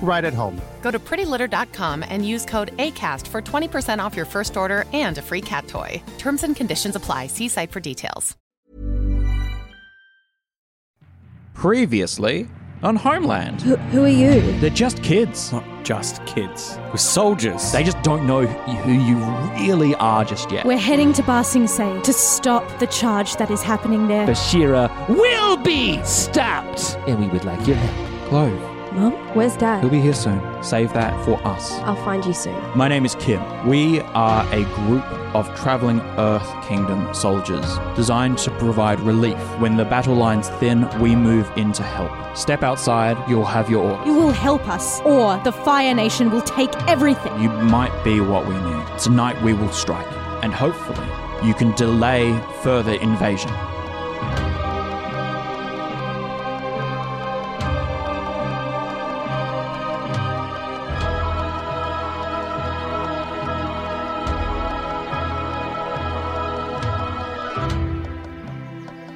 right at home. Go to prettylitter.com and use code ACAST for 20% off your first order and a free cat toy. Terms and conditions apply. See site for details. Previously on Homeland. Who, who are you? They're just kids. Not just kids. We're soldiers. They just don't know who you really are just yet. We're heading to Ba Sing Se to stop the charge that is happening there. Bashira will be stopped, and we would like your help. Clove, Mum, where's Dad? he'll be here soon. Save that for us. I'll find you soon. My name is Kim. We are a group of traveling Earth Kingdom soldiers designed to provide relief. When the battle lines thin, we move in to help. Step outside, you'll have your orders. You will help us, or the Fire Nation will take everything. You might be what we need. Tonight we will strike, and hopefully you can delay further invasion.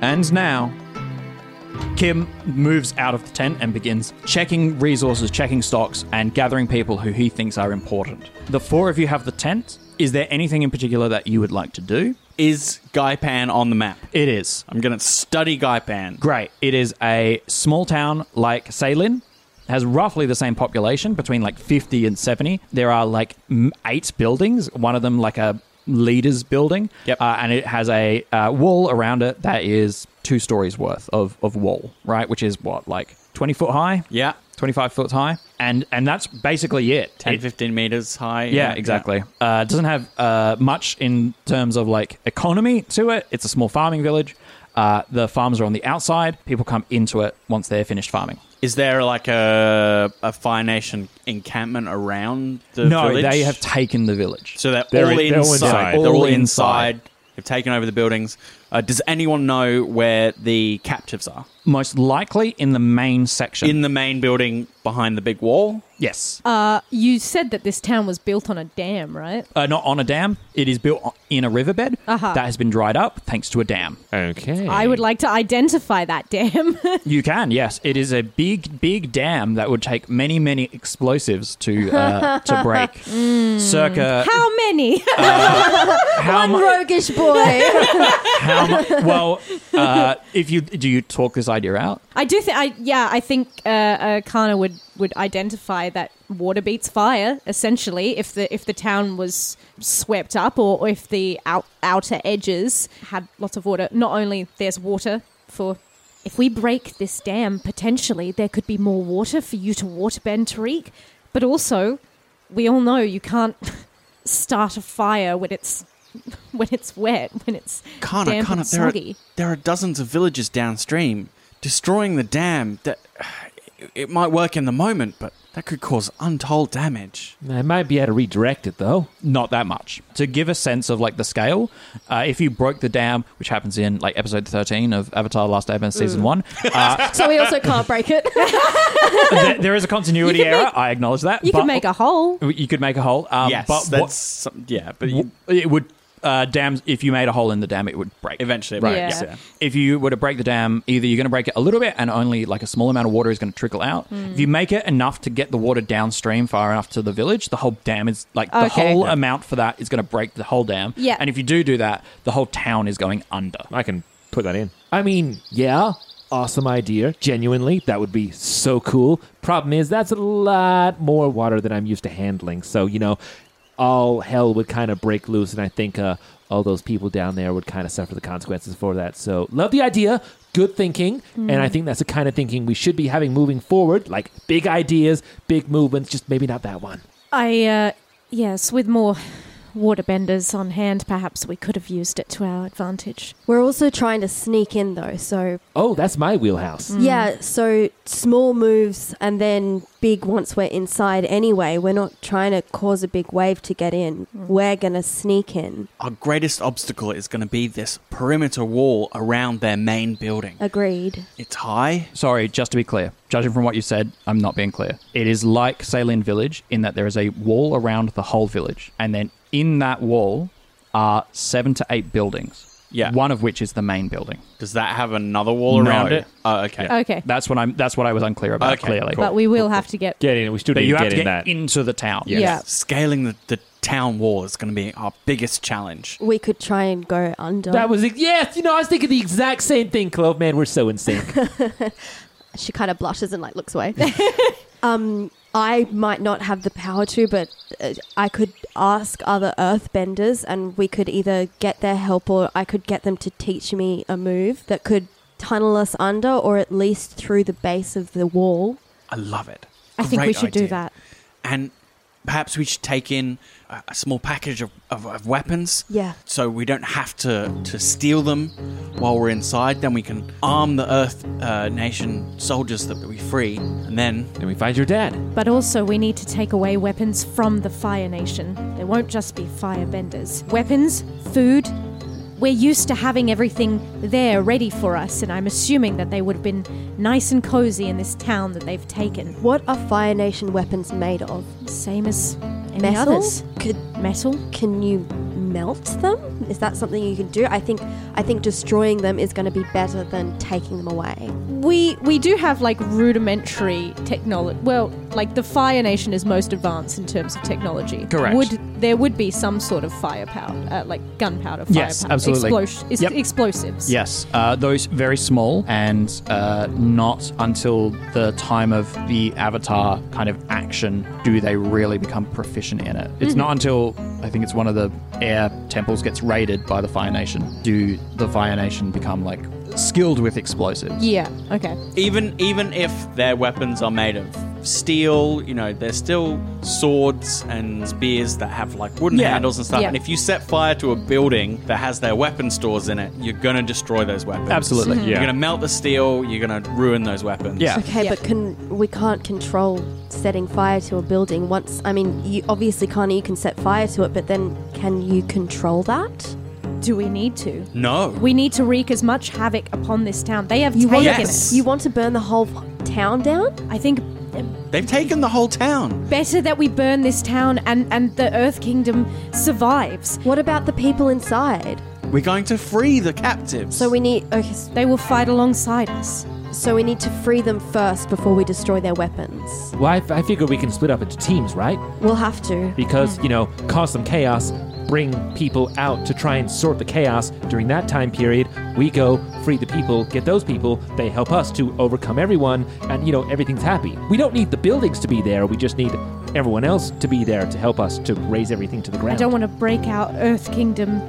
And now, Kim moves out of the tent and begins checking resources, checking stocks, and gathering people who he thinks are important. The four of you have the tent. Is there anything in particular that you would like to do? Is Gaipan on the map? It is. I'm going to study Gaipan. Great. It is a small town like Salin. Has roughly the same population, between like 50 and 70. There are like m- eight buildings, one of them like a leader's building. Yep. Uh, and it has a uh, wall around it that is two stories worth of, of wall, right? Which is what, like 20 foot high? Yeah. 25 foot high? And and that's basically it. 10, It- 15 meters high. yeah, exactly. Uh, doesn't have uh, much in terms of like economy to it. It's a small farming village. Uh, the farms are on the outside. People come into it once they're finished farming. Is there like a, a Fire Nation encampment around the village? no, village? they have taken the village. So they're, They're all in- they're all inside. inside. They're all All inside. inside. They've taken over the buildings. Uh, does anyone know where the captives are? Most likely in the main section. In the main building behind the big wall? yes, Uh, you said that this town was built on a dam, right? uh, not on a dam. It is built in a riverbed Uh-huh. that has been dried up thanks to a dam. Okay. I would like to identify that dam. You can, yes. It is a big, big dam that would take many, many explosives to uh, to break. Circa How many? how mu- roguish boy. how mu- well, uh, if you do you talk this idea out? I do think. I yeah. I think uh, uh, Kana would would identify that water beats fire. Essentially, if the if the town was swept up, or, or if the out, outer edges had lots of water. Not only there's water for. If we break this dam, potentially there could be more water for you to waterbend, Tariq. But also, we all know you can't start a fire when it's when it's wet, when it's Kana, damp Kana, and there are, soggy. there are dozens of villages downstream. Destroying the dam, that it, it might work in the moment, but that could cause untold damage. They might be able to redirect it though. Not that much. To give a sense of like the scale, uh, if you broke the dam, which happens in like episode thirteen of Avatar: Last Airbender season one, uh, So we also can't break it. there, there is a continuity You error. make- I acknowledge that. You but- could make a hole. You could make a hole. Um, yes, but that's what, some- yeah, but you, it would uh, dams. If you made a hole in the dam, it would break Eventually, Right. right? Yeah. If you were to break the dam, either you're going to break it a little bit and only like a small amount of water is going to trickle out. If you make it enough to get the water downstream far enough to the village, the whole dam is like the Okay. whole Yeah. amount for that is going to break the whole dam. Yeah. And if you do do that, the whole town is going under. I can put that in. I mean, yeah, awesome idea. Genuinely, that would be so cool. Problem is, that's a lot more water than I'm used to handling. So, you know, all hell would kind of break loose, and I think uh, all those people down there would kind of suffer the consequences for that. So, love the idea. Good thinking. And I think that's the kind of thinking we should be having moving forward. Like big ideas, big movements, just maybe not that one. I, uh, yes, with more waterbenders on hand, perhaps we could have used it to our advantage. We're also trying to sneak in though, so Oh, that's my wheelhouse. Mm. yeah, so small moves and then big once we're inside anyway. We're not trying to cause a big wave to get in. Mm. We're going to sneak in. Our greatest obstacle is going to be this perimeter wall around their main building. Agreed. It's high. Sorry, just to be clear, judging from what you said, I'm not being clear. It is like Saline Village in that there is a wall around the whole village, and then in that wall are seven to eight buildings. Yeah. One of which is the main building. Does that have another wall No. around it? Oh, okay. Okay. That's what I'm. That's what I was unclear about. Okay, clearly, But we will have to get. Get in. We still but need you to have get to in get that. into the town. Yeah. Scaling the, the town wall is going to be our biggest challenge. We could try and go under. That was yes. You know, I was thinking the exact same thing, Clove. Man, we're so in sync. she kind of blushes and like looks away. um, I might not have the power to, but uh, I could ask other earthbenders and we could either get their help or I could get them to teach me a move that could tunnel us under or at least through the base of the wall. I love it. I think we should do that. And perhaps we should take in a, a small package of, of, of weapons. Yeah. So we don't have to, to steal them while we're inside. Then we can arm the Earth uh, Nation soldiers that we free. And then then we find your dad. But also, we need to take away weapons from the Fire Nation. There won't just be firebenders. Weapons, food. We're used to having everything there ready for us, and I'm assuming that they would have been nice and cozy in this town that they've taken. What are Fire Nation weapons made of? Same as any Metal? others. Could Metal? can you melt them? Is that something you can do? I think I think destroying them is going to be better than taking them away. We we do have like rudimentary technology. Well, like the Fire Nation is most advanced in terms of technology. Correct. Would there would be some sort of firepower, uh, like gunpowder, firepower, Yes, absolutely. explos- is- Yep. explosives. Yes, uh, those very small, and uh, not until the time of the Avatar kind of action do they really become proficient in it. It's not until I think it's one of the air temples gets raided by the Fire Nation do the Fire Nation become like skilled with explosives. Yeah. Okay. even even if their weapons are made of steel, you know, they're still swords and spears that have like wooden Yeah. handles and stuff. Yeah. And if you set fire to a building that has their weapon stores in it, you're gonna destroy those weapons. Absolutely. Mm-hmm. Yeah. You're gonna melt the steel. You're gonna ruin those weapons. Yeah. Okay, Yeah. but can we can't control setting fire to a building once I mean you obviously can't you can set fire to it, but then can you control that? Do we need to? No. We need to wreak as much havoc upon this town. They have You taken want, Yes. it. you want to burn the whole town down? I think They've taken the whole town. better that we burn this town and and the Earth Kingdom survives. What about the people inside? We're going to free the captives. So we need okay, s- They will fight alongside us. so we need to free them first before we destroy their weapons. Well, I, I figure we can split up into teams, right? We'll have to. Because you know, cause some chaos, bring people out to try and sort the chaos. During that time period, we go free the people, get those people. They help us to overcome everyone, and you know, everything's happy. We don't need the buildings to be there. We just need everyone else to be there to help us to raise everything to the ground. I don't want to break out Earth Kingdom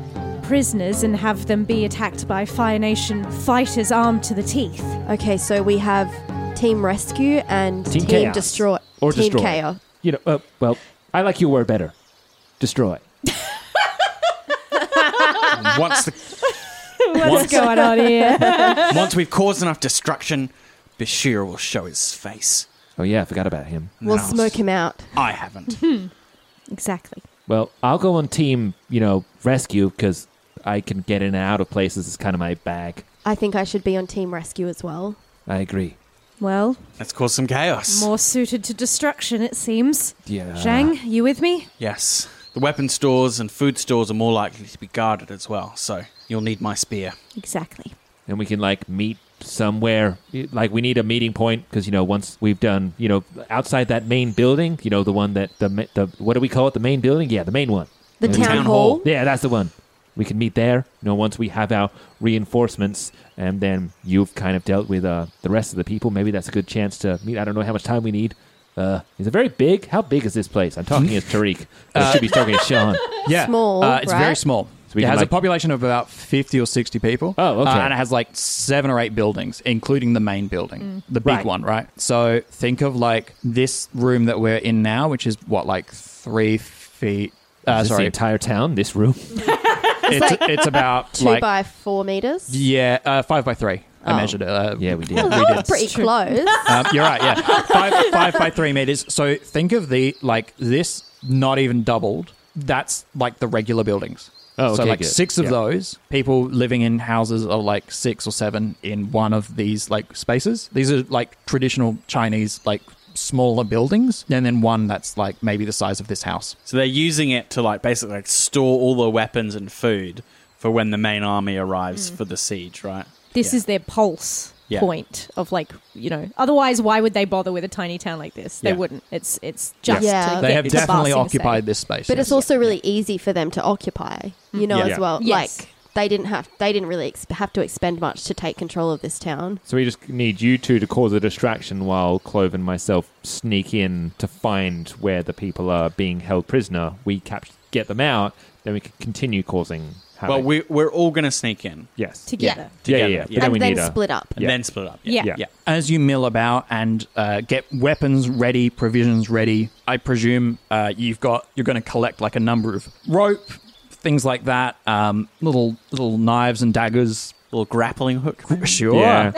prisoners and have them be attacked by Fire Nation fighters armed to the teeth. Okay, so we have Team Rescue and Team Team, Chaos. Destroy. or team destroy. Chaos. You know, uh, well, I like your word better. Destroy. Once the, What's Once- going on here? once we've caused enough destruction, Bashir will show his face. Oh yeah, I forgot about him. We'll No, smoke him out. I haven't. Hmm. exactly. Well, I'll go on team, you know, rescue because I can get in and out of places. It's kind of my bag. I think I should be on Team Rescue as well. I agree. Well, Let's cause some chaos. more suited to destruction, it seems. Yeah. Zhang, you with me? Yes. The weapon stores and food stores are more likely to be guarded as well, so you'll need my spear. Exactly. and we can like meet somewhere like we need a meeting point because you know once we've done you know outside that main building you know the one that the the what do we call it the main building yeah the main one The The town, town hall. hall. yeah that's the one we can meet there you know once we have our reinforcements and then you've kind of dealt with uh, the rest of the people maybe that's a good chance to meet i don't know how much time we need uh, is it very big? How big is this place? I'm talking as Tariq. I should be talking as Sean. Yeah, Small, Uh, it's very right? small. So we it can, has like- a population of about fifty or sixty people. Oh, okay. Uh, and it has like seven or eight buildings, including the main building, the big Right. one, right? So think of like this room that we're in now, which is what like three feet. Uh, Is this the sorry, entire town, this room. it's it's about Two like by four meters. yeah, uh, five by three. I Oh. measured it. Uh, Yeah, we did. Well, we that did. was pretty close. Um, you're right. Yeah, five five by three meters. So think of the like this, not even doubled. That's like the regular buildings. Oh, so okay, like good. six of Yeah. those people living in houses are like six or seven in one of these like spaces. These are like traditional Chinese like smaller buildings, and then one that's like maybe the size of this house. So they're using it to like basically like store all the weapons and food for when the main army arrives for the siege, right? This Yeah. is their pulse Yeah. point of like you know. Otherwise, why would they bother with a tiny town like this? They Yeah. wouldn't. It's it's just Yeah. They have the definitely boss in, occupied this space. But yes. it's also really easy for them to occupy, you know, mm-hmm. Yeah. as well. Yes. Like they didn't have, they didn't really ex- have to expend much to take control of this town. So we just need you two to cause a distraction while Clove and myself sneak in to find where the people are being held prisoner. We cap- get them out, then we can continue causing havoc. Well, we, we're all going to sneak in yes. together. yeah, yeah, together, yeah. yeah. But then and we then need a split up. and Yeah. then split up. Yeah. Yeah. yeah. as you mill about and uh, get weapons ready, provisions ready, I presume uh, you've got you're going to collect like a number of rope, things like that, um, little little knives and daggers. Little grappling hook. Sure, Yeah.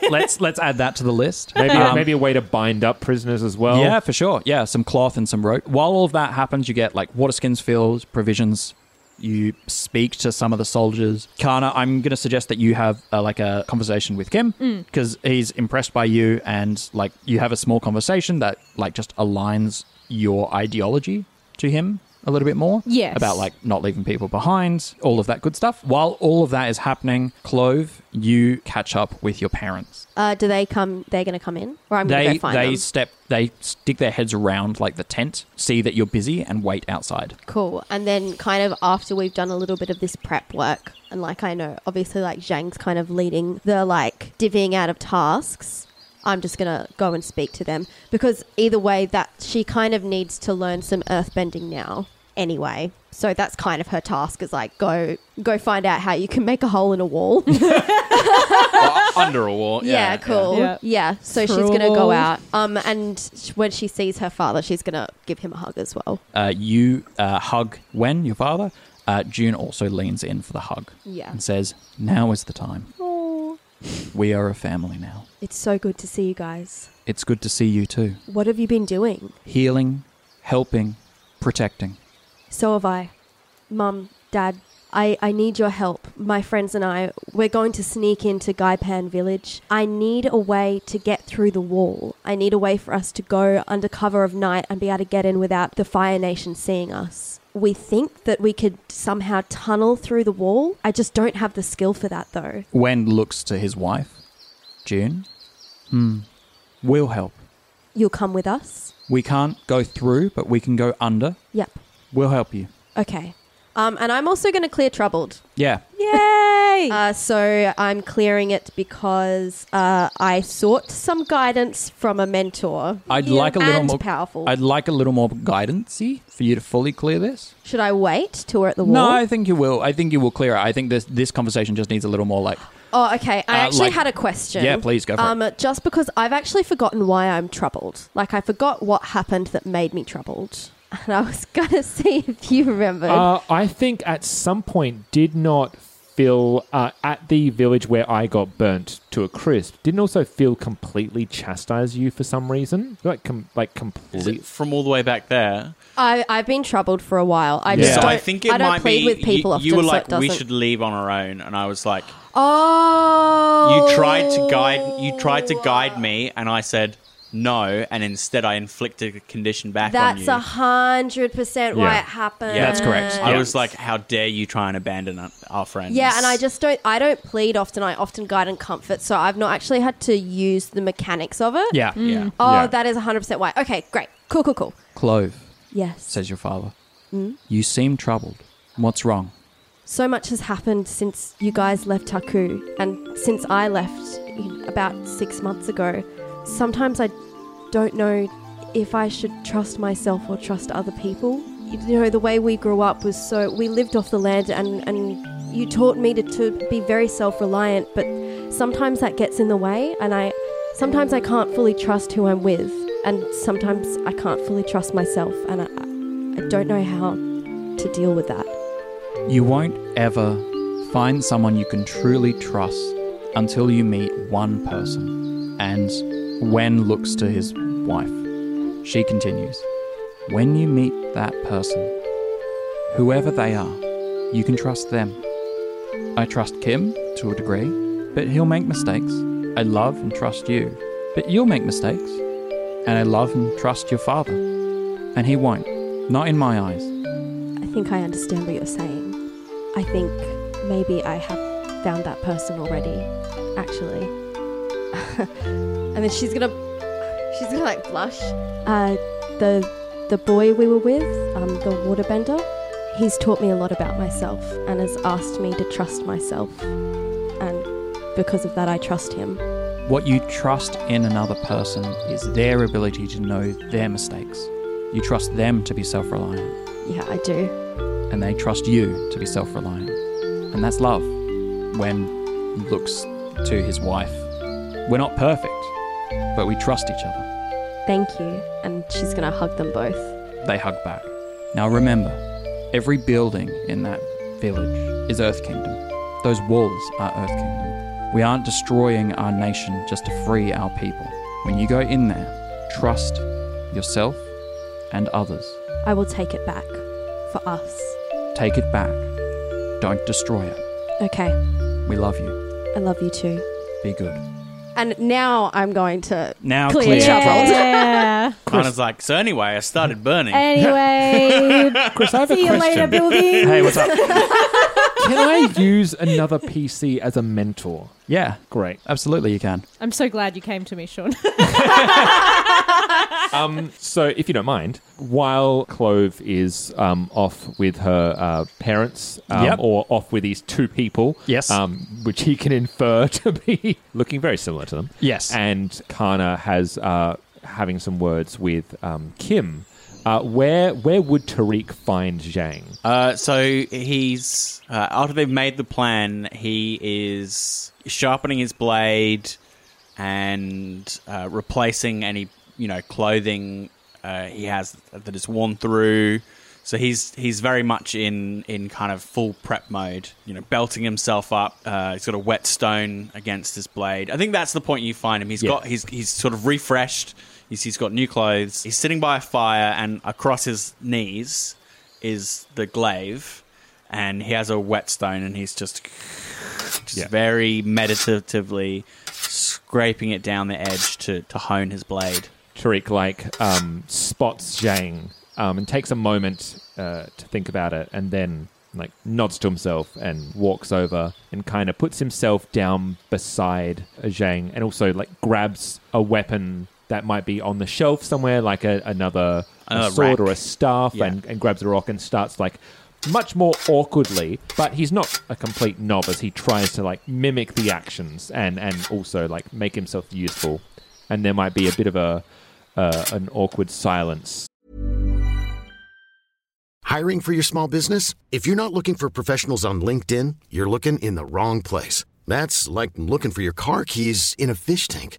let's let's add that to the list. maybe Um, maybe a way to bind up prisoners as well. yeah, for sure. Yeah, some cloth and some rope. While all of that happens, you get like water skins filled, provisions. You speak to some of the soldiers. Kana, I'm going to suggest that you have uh, like a conversation with Kim because he's impressed by you, and like you have a small conversation that like just aligns your ideology to him a little bit more. Yes. about like not leaving people behind, all of that good stuff. While all of that is happening, Clove, you catch up with your parents Uh, do they come? They're going to come in, or I'm going to go find they them. step they stick their heads around like the tent, see that you're busy, and wait outside. Cool. And then, kind of after we've done a little bit of this prep work, and like I know, obviously, like Zhang's kind of leading the like divvying out of tasks. I'm just gonna go and speak to them because either way, that she kind of needs to learn some earthbending now anyway. So that's kind of her task is like go go find out how you can make a hole in a wall. Under a wall. yeah, cool. Yeah. Yeah. So she's gonna go out. Um, and when she sees her father, she's gonna give him a hug as well. Uh, you uh, hug Wen, your father. Uh, June also leans in for the hug Yeah. and says, "Now is the time. We are a family now. it's so good to see you guys. It's good to see you too. What have you been doing? Healing, helping, protecting. So have I. Mum, Dad, I, I need your help. My friends and I, we're going to sneak into Gaipan village. I need a way to get through the wall. I need a way for us to go under cover of night and be able to get in without the Fire Nation seeing us. We think that we could somehow tunnel through the wall. I just don't have the skill for that though. Wen looks to his wife, June. Hmm. We'll help. You'll come with us? We can't go through, but we can go under. Yep. We'll help you. Okay. Um, and I'm also going to clear troubled. Yeah. Yay! Uh, so I'm clearing it because uh, I sought some guidance from a mentor. I'd like a little and more powerful. I'd like a little more guidance for you to fully clear this. Should I wait till we're at the wall? No, I think you will. I think you will clear it. I think this this conversation just needs a little more like. Oh, okay. I Uh, actually like- had a question. Yeah, please go for it. um, Just because I've actually forgotten why I'm troubled. Like I forgot what happened that made me troubled, and I was gonna see if you remembered. Uh, I think at some point did not feel uh, at the village where I got burnt to a crisp. Didn't also feel completely chastise you for some reason. Like com- like Is complete. from all the way back there? I I've been troubled for a while. I Yeah. just So I think it I don't might be with people you, often. you were like it we should leave on our own, and I was like, Oh, you tried to guide you tried to guide me, and I said no, and instead I inflicted a condition back on That's you. a hundred percent why Yeah. it happened. Yeah, That's correct. I was like, how dare you try and abandon our- our friends? Yeah, and I just don't. I don't plead often. I often guide and comfort. So I've not actually had to use the mechanics of it. Yeah. Mm. Yeah. Oh, Yeah. that is hundred percent why. Okay, great, cool, cool, cool. Clove, Yes. says your father. Mm. You seem troubled. What's wrong? so much has happened since you guys left Taku, and since I left you about six months ago. Sometimes I don't know if I should trust myself or trust other people. You know, the way we grew up was so we lived off the land, and and you taught me to, to be very self-reliant, but sometimes that gets in the way, and I sometimes I can't fully trust who I'm with, and sometimes I can't fully trust myself, and I, I don't know how to deal with that. You won't ever find someone you can truly trust until you meet one person. And Wen looks to his wife. She continues When you meet that person, whoever they are, you can trust them. I trust Kim to a degree, but he'll make mistakes. I love and trust you, but you'll make mistakes. And I love and trust your father, and he won't. Not in my eyes. I think I understand what you're saying. I think maybe I have found that person already, actually. and then she's gonna, she's gonna like blush. Uh, the the boy we were with, um, the waterbender, he's taught me a lot about myself and has asked me to trust myself, and because of that, I trust him. What you trust in another person is their ability to know their mistakes. You trust them to be self reliant, Yeah, I do. and they trust you to be self reliant. And that's love. Wen looks to his wife, we're not perfect, but we trust each other. Thank you. And she's gonna hug them both. They hug back. Now remember, every building in that village is Earth Kingdom. Those walls are Earth Kingdom. We aren't destroying our nation just to free our people. When you go in there, trust yourself and others. I will take it back for us. Take it back. Don't destroy it. Okay. We love you. I love you too. Be good. And now I'm going to Now clear clear. troubles. Yeah. Kana's like, so anyway, I started burning. anyway, Chris, I have a see you later, building. Hey, what's up? Can I use another PC as a mentor? yeah, Great. absolutely you can. I'm so glad you came to me, Sean. Um, so, if you don't mind, while Clove is um, off with her uh, parents um, Yep. or off with these two people, Yes. um, which he can infer to be looking very similar to them, Yes. and Kana has uh, having some words with um, Kim. Uh, where where would Tariq find Zhang? Uh, so he's uh, after they've made the plan, he is sharpening his blade and uh, replacing any you know clothing uh, he has that is worn through. So he's he's very much in in kind of full prep mode. You know, belting himself up. Uh, he's got a whetstone against his blade. I think that's the point you find him. He's Yeah. got he's he's sort of refreshed. He's, he's got new clothes. He's sitting by a fire, and across his knees is the glaive, and he has a whetstone, and he's just, just Yeah. very meditatively scraping it down the edge to, to hone his blade. Tariq like um, spots Zhang um, and takes a moment uh, to think about it, and then like nods to himself and walks over and kind of puts himself down beside Zhang, and also like grabs a weapon that might be on the shelf somewhere, like a, another a sword rack. or a staff, Yeah. and, and grabs a rock and starts like much more awkwardly, but he's not a complete novice. He tries to like mimic the actions and and also like make himself useful. And there might be a bit of a uh, an awkward silence. Hiring for your small business? If you're not looking for professionals on LinkedIn, you're looking in the wrong place. That's like looking for your car keys in a fish tank.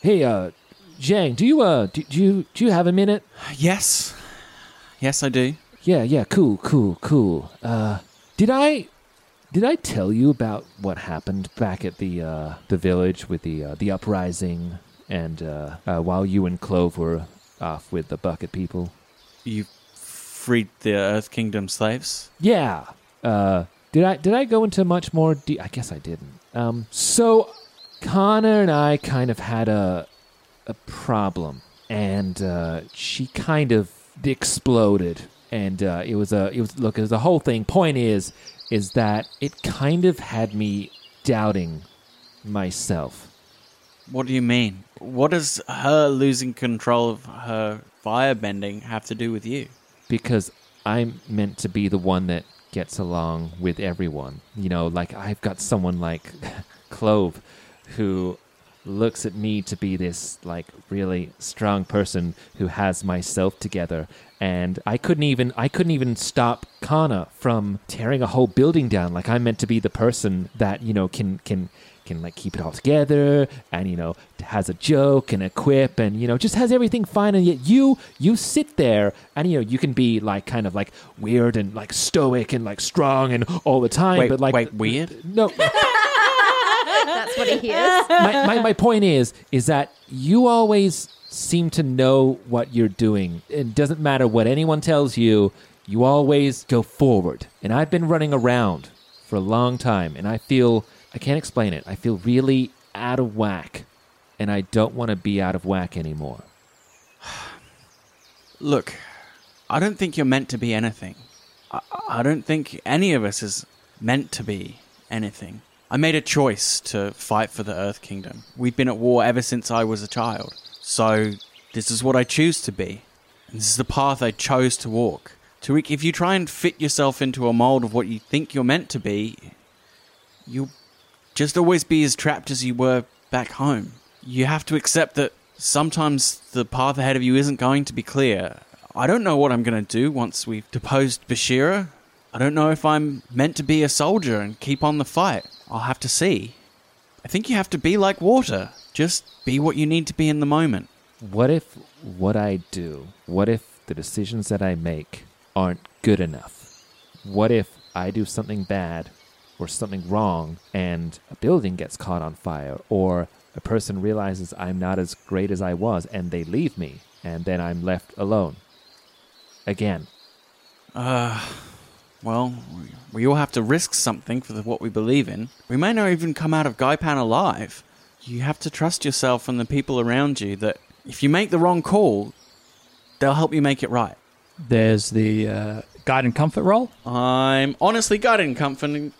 Hey, uh, Zhang, do you uh, do, do you do you have a minute? Yes. Yes, I do. Yeah, yeah, cool, cool, cool. Uh, did I did I tell you about what happened back at the uh, the village with the uh, the uprising and uh, uh, while you and Clove were off with the bucket people? You freed the Earth Kingdom slaves? Yeah. Uh, did I did I go into much more? De- I guess I didn't. Um, so Kana and I kind of had a a problem, and uh, she kind of exploded, and uh, it was a it was look it was a whole thing. Point is is that it kind of had me doubting myself. What do you mean? What does her losing control of her firebending have to do with you? because I'm meant to be the one that gets along with everyone. You know, like I've got someone like Clove who looks at me to be this like really strong person who has myself together. And I couldn't even I couldn't even stop Kana from tearing a whole building down. Like I'm meant to be the person that you know can can can like keep it all together and you know has a joke and a quip and you know just has everything fine. And yet you you sit there and you know you can be like kind of like weird and like stoic and like strong and all the time Wait, but like wait, weird? no That's what he hears. my, my, my point is is that you always seem to know what you're doing it doesn't matter what anyone tells you you always go forward and i've been running around for a long time and i feel i can't explain it i feel really out of whack and i don't want to be out of whack anymore Look, I don't think you're meant to be anything. I, I don't think any of us is meant to be anything. I made a choice to fight for the Earth Kingdom. We've been at war ever since I was a child. So, this is what I choose to be. And this is the path I chose to walk. Tariq, if you try and fit yourself into a mold of what you think you're meant to be, you'll just always be as trapped as you were back home. You have to accept that sometimes the path ahead of you isn't going to be clear. I don't know what I'm going to do once we've deposed Bashira. I don't know if I'm meant to be a soldier and keep on the fight. I'll have to see. I think you have to be like water. Just be what you need to be in the moment. what if what i do what if the decisions that i make aren't good enough what if i do something bad or something wrong and a building gets caught on fire or a person realizes i'm not as great as i was and they leave me and then i'm left alone again Well, we- we all have to risk something for the, what we believe in. We may not even come out of Gaipan alive. You have to trust yourself and the people around you that if you make the wrong call, they'll help you make it right. There's the uh, guide and comfort roll. I'm honestly guided and comforting,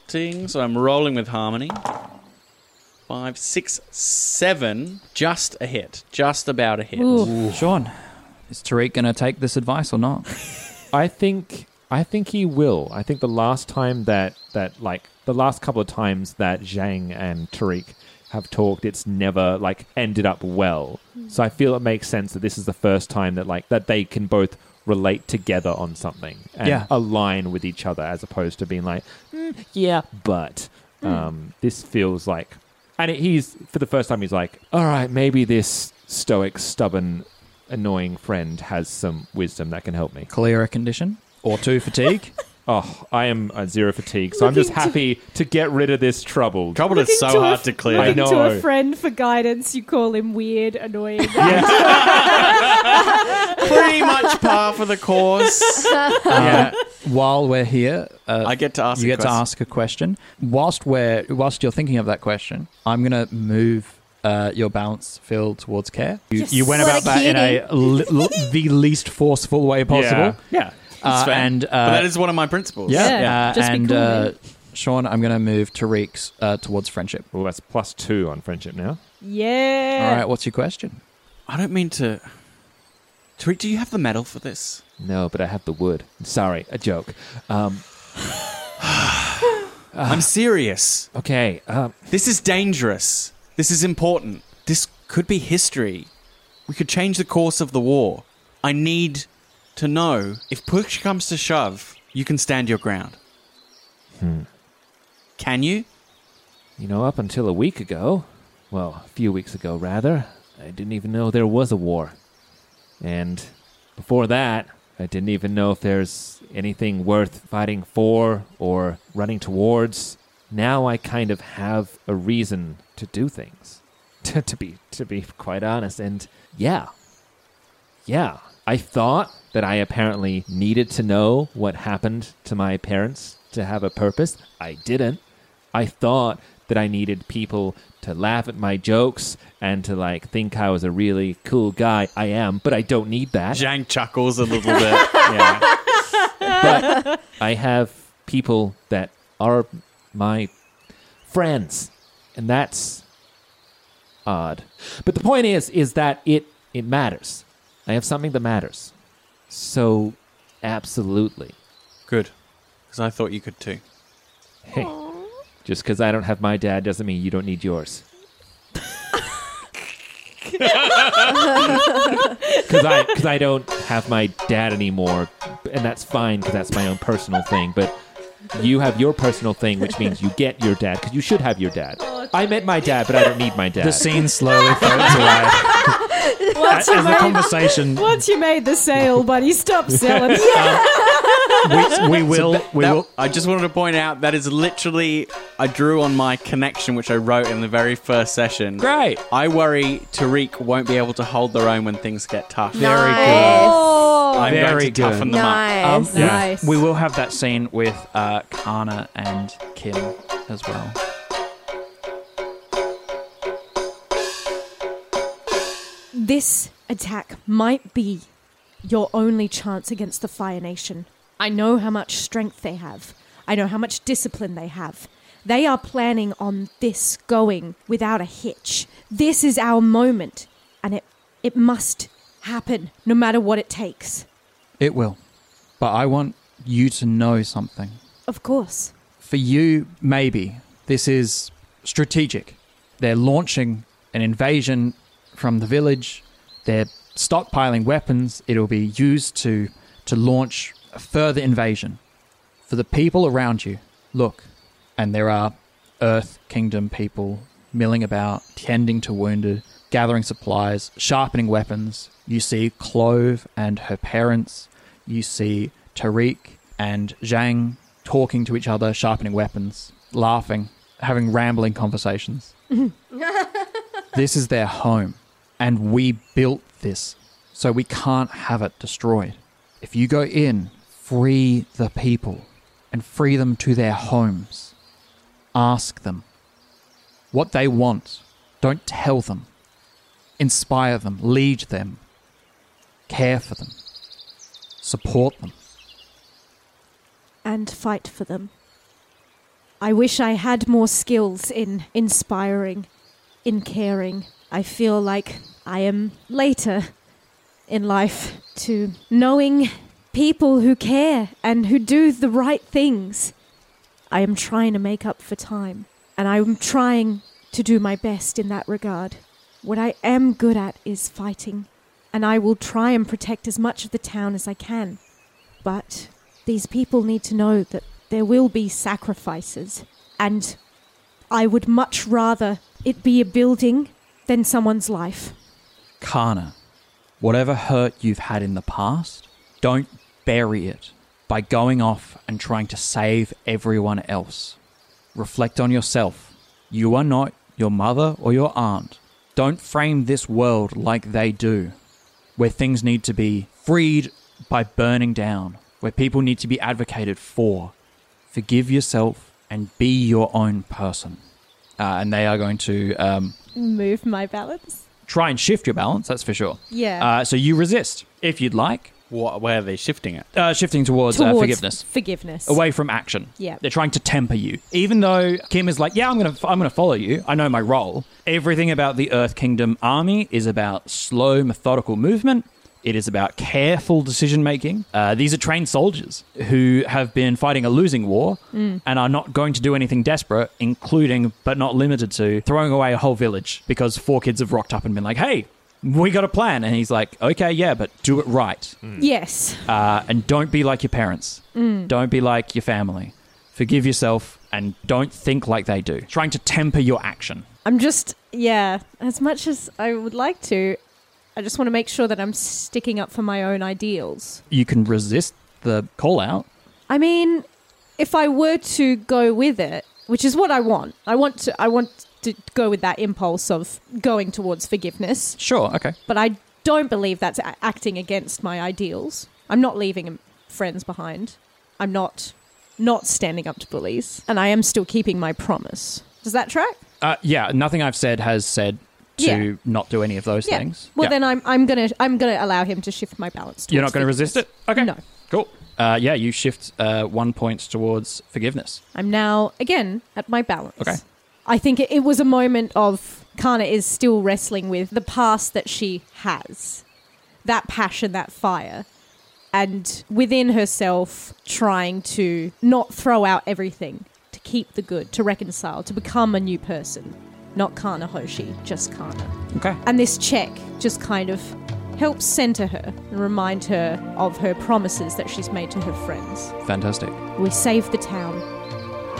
so I'm rolling with harmony. Five, six, seven. Just a hit. Just about a hit. Sean, is Tariq going to take this advice or not? I think I think he will. I think the last time that that like the last couple of times that Zhang and Tariq have talked, it's never like ended up well. So I feel it makes sense that this is the first time that like that they can both relate together on something and Yeah. align with each other as opposed to being like, "Mm, yeah, but um, this feels like, and it, he's for the first time he's like, all right, maybe this stoic, stubborn, annoying friend has some wisdom that can help me. Clear a condition or two fatigue. Oh, I am at zero fatigue, so I'm just Looking to- happy to get rid of this trouble. Trouble is so Looking a- hard to clear. I looking to know. a friend for guidance, you call him weird, annoying. Pretty much par for the course. Uh, while we're here, uh, I get to ask you a get to question. ask a question. Whilst we're whilst you're thinking of that question, I'm going to move uh, your balance field towards care. You, you went What about a that in a li- li- the least forceful way possible. Yeah. Uh, and uh, but that is one of my principles. yeah, Yeah. uh, Just be and cool, uh, mate. Sean, I'm going to move Tariq's uh, towards friendship. Well, that's plus two on friendship now. Yeah. All right, what's your question? I don't mean to. Tariq, do you have the medal for this? No, but I have the wood. Sorry, a joke. Um, I'm serious. okay. Um, This is dangerous. This is important. This could be history. We could change the course of the war. I need to know if push comes to shove, you can stand your ground. Hmm. Can you? you know, up until a week ago, well, a few weeks ago, rather, I didn't even know there was a war. And before that, I didn't even know if there's anything worth fighting for or running towards. Now I kind of have a reason to do things. to, to be to be quite honest, and yeah. Yeah. I thought that I apparently needed to know what happened to my parents to have a purpose. I didn't. I thought that I needed people to laugh at my jokes and to like think I was a really cool guy. I am, but I don't need that. Zhang chuckles a little bit. yeah. but I have people that are my friends, and that's odd. But the point is, is that it it matters. I have something that matters. So, absolutely. Good. Because I thought you could too. Hey, just because I don't have my dad doesn't mean you don't need yours. Because I, cause I don't have my dad anymore, and that's fine because that's my own personal thing. But you have your personal thing, which means you get your dad because you should have your dad. Oh, I met my dad, but I don't need my dad. The scene slowly fades away Once as you, the made, conversation. once you made the sale, buddy, stop selling. We, we will. we That- will. I just wanted to point out that is literally I drew on my connection, which I wrote in the very first session. Great. I worry Tariq won't be able to hold their own when things get tough. Very Oh, I'm Very going to good. toughen them Nice. up. Um, Nice. We will have that scene with uh, Kana and Kim as well. This attack might be your only chance against the Fire Nation. I know how much strength they have. I know how much discipline they have. They are planning on this going without a hitch. This is our moment, and it it must happen no matter what it takes. It will. But I want you to know something. Of course. For you, maybe this is strategic. They're launching an invasion from the village. They're stockpiling weapons. It'll be used to to launch a further invasion. For the people around you, look, and there are Earth Kingdom people milling about, tending to wounded, gathering supplies, sharpening weapons. You see Clove and her parents. You see Tariq and Zhang talking to each other, sharpening weapons, laughing, having rambling conversations. this is their home, and we built this, so we can't have it destroyed. If you go in, free the people and free them to their homes. Ask them what they want. Don't tell them. Inspire them, lead them, care for them, support them. and fight for them. I wish I had more skills in inspiring, in caring. I feel like I am later in life to knowing people who care and who do the right things. I am trying to make up for time, and I'm trying to do my best in that regard. What I am good at is fighting, and I will try and protect as much of the town as I can. But these people need to know that there will be sacrifices, and I would much rather it be a building than someone's life. Kana, whatever hurt you've had in the past, don't bury it by going off and trying to save everyone else. Reflect on yourself. You are not your mother or your aunt. Don't frame this world like they do, where things need to be freed by burning down, where people need to be advocated for. Forgive yourself and be your own person. Uh, and they are going to um, Move my balance. try and shift your balance, that's for sure. Yeah. Uh, so you resist. If you'd like, What, where are they shifting it? Uh, shifting towards, uh, Towards forgiveness. Forgiveness. Away from action. Yeah. They're trying to temper you. Even though Kim is like, yeah, I'm going to I'm going to follow you. I know my role. Everything about the Earth Kingdom army is about slow methodical movement. It is about careful decision making. Uh, these are trained soldiers who have been fighting a losing war and are not going to do anything desperate, including but not limited to throwing away a whole village because four kids have rocked up and been like, "Hey, we got a plan." And he's like, "Okay, yeah, but do it right." Yes. uh, and don't be like your parents. Don't be like your family. Forgive yourself and don't think like they do. Trying to temper your action. I'm just, yeah, as much as I would like to, I just want to make sure that I'm sticking up for my own ideals. You can resist the call out. I mean, if I were to go with it, which is what I want, I want to, I want to go with that impulse of going towards forgiveness, Sure, okay. but I don't believe that's a- acting against my ideals. I'm not leaving friends behind. I'm not not standing up to bullies, and I am still keeping my promise. Does that track? Uh, yeah, nothing I've said has said to Yeah. not do any of those Yeah. things. Well, Yeah. then I'm I'm gonna I'm gonna allow him to shift my balance. You're not going to resist it? Okay. No. Cool. Uh, yeah, you shift uh, one point towards forgiveness. I'm now again at my balance. Okay. I think it, it was a moment of Kana is still wrestling with the past that she has, that passion, that fire, and within herself trying to not throw out everything, to keep the good, to reconcile, to become a new person. Not Kana Hoshi, just Kana. Okay. And this check just kind of helps center her and remind her of her promises that she's made to her friends. Fantastic. We save the town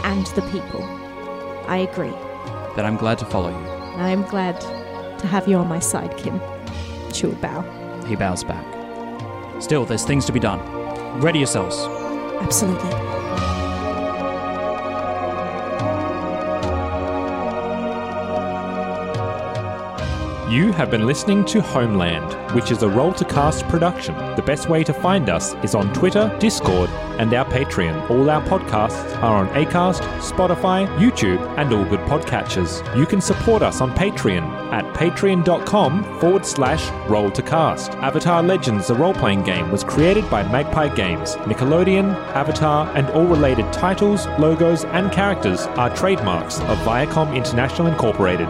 and the people. I agree. Then I'm glad to follow you. I am glad to have you on my side, Kim. She will bow. He bows back. Still, there's things to be done. Ready yourselves. Absolutely. You have been listening to Homeland, which is a roll to cast production. The best way to find us is on Twitter, Discord, and our Patreon. All our podcasts are on Acast, Spotify, YouTube, and all good podcatchers. You can support us on Patreon at patreon.com forward slash roll to cast. Avatar Legends, the role playing game, was created by Magpie Games. Nickelodeon, Avatar, and all related titles, logos, and characters are trademarks of Viacom International Incorporated.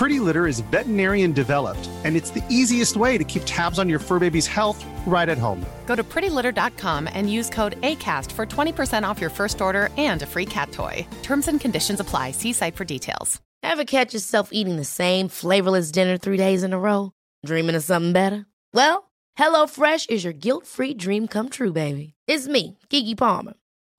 Pretty Litter is veterinarian developed, and it's the easiest way to keep tabs on your fur baby's health right at home. Go to prettylitter.com and use code ACAST for 20% off your first order and a free cat toy. Terms and conditions apply. See site for details. Ever catch yourself eating the same flavorless dinner three days in a row? Dreaming of something better? Well, HelloFresh is your guilt free dream come true, baby. It's me, Keke Palmer.